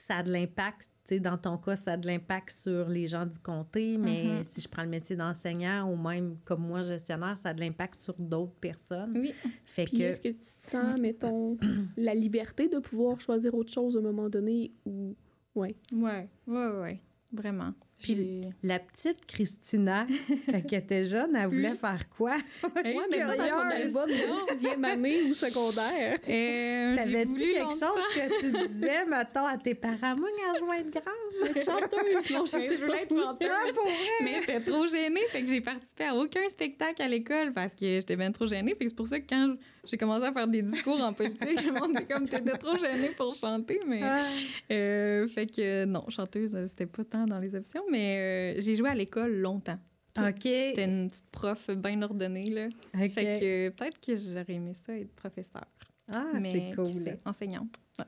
ça a de l'impact, tu sais, dans ton cas, ça a de l'impact sur les gens du comté, mais Mhm. si je prends le métier d'enseignant ou même comme moi, gestionnaire, ça a de l'impact sur d'autres personnes. Oui. Fait Puis que, est-ce que tu te sens, mettons, la liberté de pouvoir choisir autre chose à un moment donné ou... Ouais. Ouais, ouais, ouais, vraiment. Puis la petite Christina, quand elle était jeune, elle voulait faire quoi? Ouais, mais pas dans ton album de sixième année ou secondaire. Euh, T'avais-tu voulu quelque longtemps- chose que tu disais, mettons, à tes parents? Moi, quand je vais être grande, Être chanteuse, non, je sais je voulais pas. être chanteuse. Ah, pour vrai? Mais j'étais trop gênée, fait que j'ai participé à aucun spectacle à l'école parce que j'étais bien trop gênée. Fait que c'est pour ça que quand j'ai commencé à faire des discours en politique, le monde était comme t'étais trop gênée pour chanter. Mais Ah. euh, fait que non, chanteuse, euh, c'était pas tant dans les options, mais euh, j'ai joué à l'école longtemps. OK. J'étais une petite prof bien ordonnée là. OK. Fait que peut-être que j'aurais aimé ça être professeur. Ah, mais c'est cool. sait, enseignante. Ouais.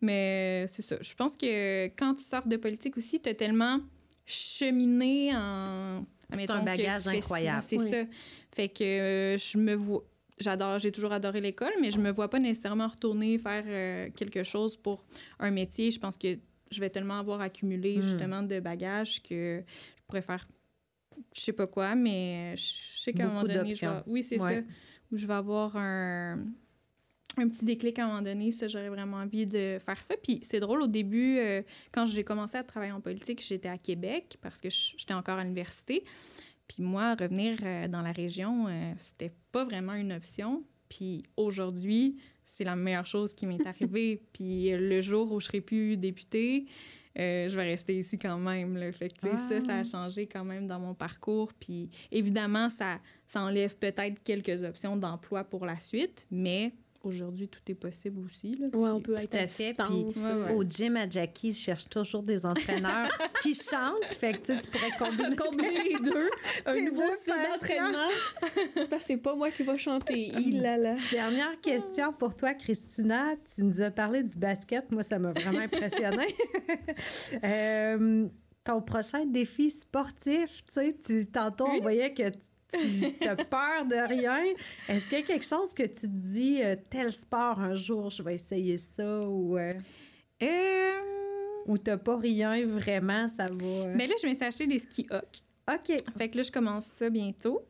Mais c'est ça. Je pense que quand tu sors de politique aussi, tu as tellement cheminé en. C'est un bagage incroyable. C'est Oui. ça. Fait que euh, je me vois. J'adore, j'ai toujours adoré l'école, mais je me vois pas nécessairement retourner faire euh, quelque chose pour un métier. Je pense que je vais tellement avoir accumulé Mm. justement de bagages que je pourrais faire je sais pas quoi, mais je sais qu'à un moment donné, je vais- oui, c'est Ouais. ça, où je vais avoir un, un petit déclic à un moment donné. Ça, j'aurais vraiment envie de faire ça. Puis c'est drôle, au début, euh, quand j'ai commencé à travailler en politique, j'étais à Québec parce que j'étais encore à l'université. Puis moi, revenir euh, dans la région, euh, c'était pas vraiment une option. Puis aujourd'hui, c'est la meilleure chose qui m'est arrivée. Puis le jour où je serai plus députée, euh, je vais rester ici quand même. Là. Fait que, ça, ça a changé quand même dans mon parcours. Puis évidemment, ça, ça enlève peut-être quelques options d'emploi pour la suite, mais aujourd'hui, tout est possible aussi. Là. Ouais, on peut être à à fait, puis- Ouais, ouais. Au gym à Jackie, je cherche toujours des entraîneurs qui chantent. Fait que tu pourrais combiner. Combiner les deux, un nouveau style d'entraînement. C'est parce que c'est pas moi qui va chanter. Il là là. Dernière question pour toi, Christina. Tu nous as parlé du basket. Moi, ça m'a vraiment impressionné. Euh, ton prochain défi sportif, tu sais, tu, tantôt, on Oui. voyait que tu as peur de rien. Est-ce qu'il y a quelque chose que tu te dis, euh, tel sport, un jour, je vais essayer ça ou... euh, Euh, Ou t'as pas rien vraiment, ça va. Mais là, je me suis acheté des skis hoc. OK. Fait que là, je commence ça bientôt.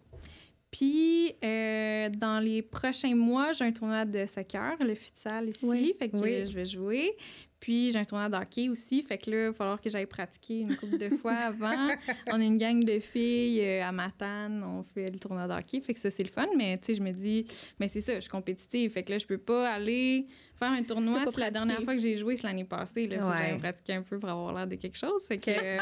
Puis, euh, dans les prochains mois, j'ai un tournoi de soccer, le futsal ici. Oui. Fait que Oui. je vais jouer. Puis, j'ai un tournoi de hockey aussi. Fait que là, il va falloir que j'aille pratiquer une couple de fois avant. On est une gang de filles euh, à Matane. On fait le tournoi de hockey. Fait que ça, c'est le fun. Mais, tu sais, je me dis, mais c'est ça, je suis compétitive. Fait que là, je peux pas aller faire un tournoi. C'est la dernière fois que j'ai joué, c'est l'année passée. Là, Faut que Ouais. j'aille pratiquer un peu pour avoir l'air de quelque chose. Fait que euh,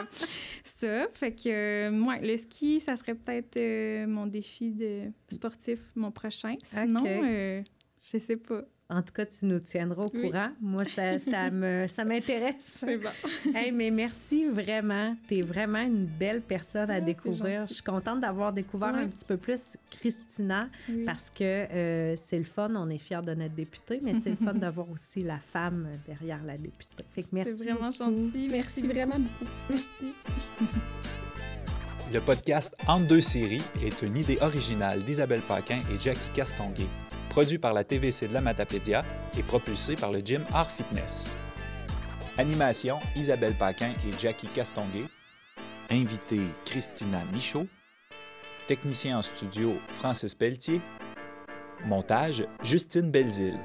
ça. Fait que, euh, ouais, le ski, ça serait peut-être euh, mon défi de sportif, mon prochain. Sinon, Ok. euh, je sais pas. En tout cas, tu nous tiendras au Oui. courant. Moi, ça, ça me ça m'intéresse. bon. Hey, mais merci vraiment. Tu es vraiment une belle personne à Ah, c'est découvrir. Je suis contente d'avoir découvert Ouais. un petit peu plus Christina Oui. parce que euh, c'est le fun. On est fiers de notre députée, mais c'est le fun d'avoir aussi la femme derrière la députée. Fait que merci. C'est vraiment beaucoup. gentil. Merci vraiment beaucoup. Merci. Le podcast Entre deux séries est une idée originale d'Isabelle Paquin et Jackie Castonguay, produit par la TVC de la Matapédia et propulsé par le gym Art Fitness. Animation Isabelle Paquin et Jackie Castonguay. Invité Christina Michaud. Technicien en studio Francis Pelletier. Montage Justine Belzile.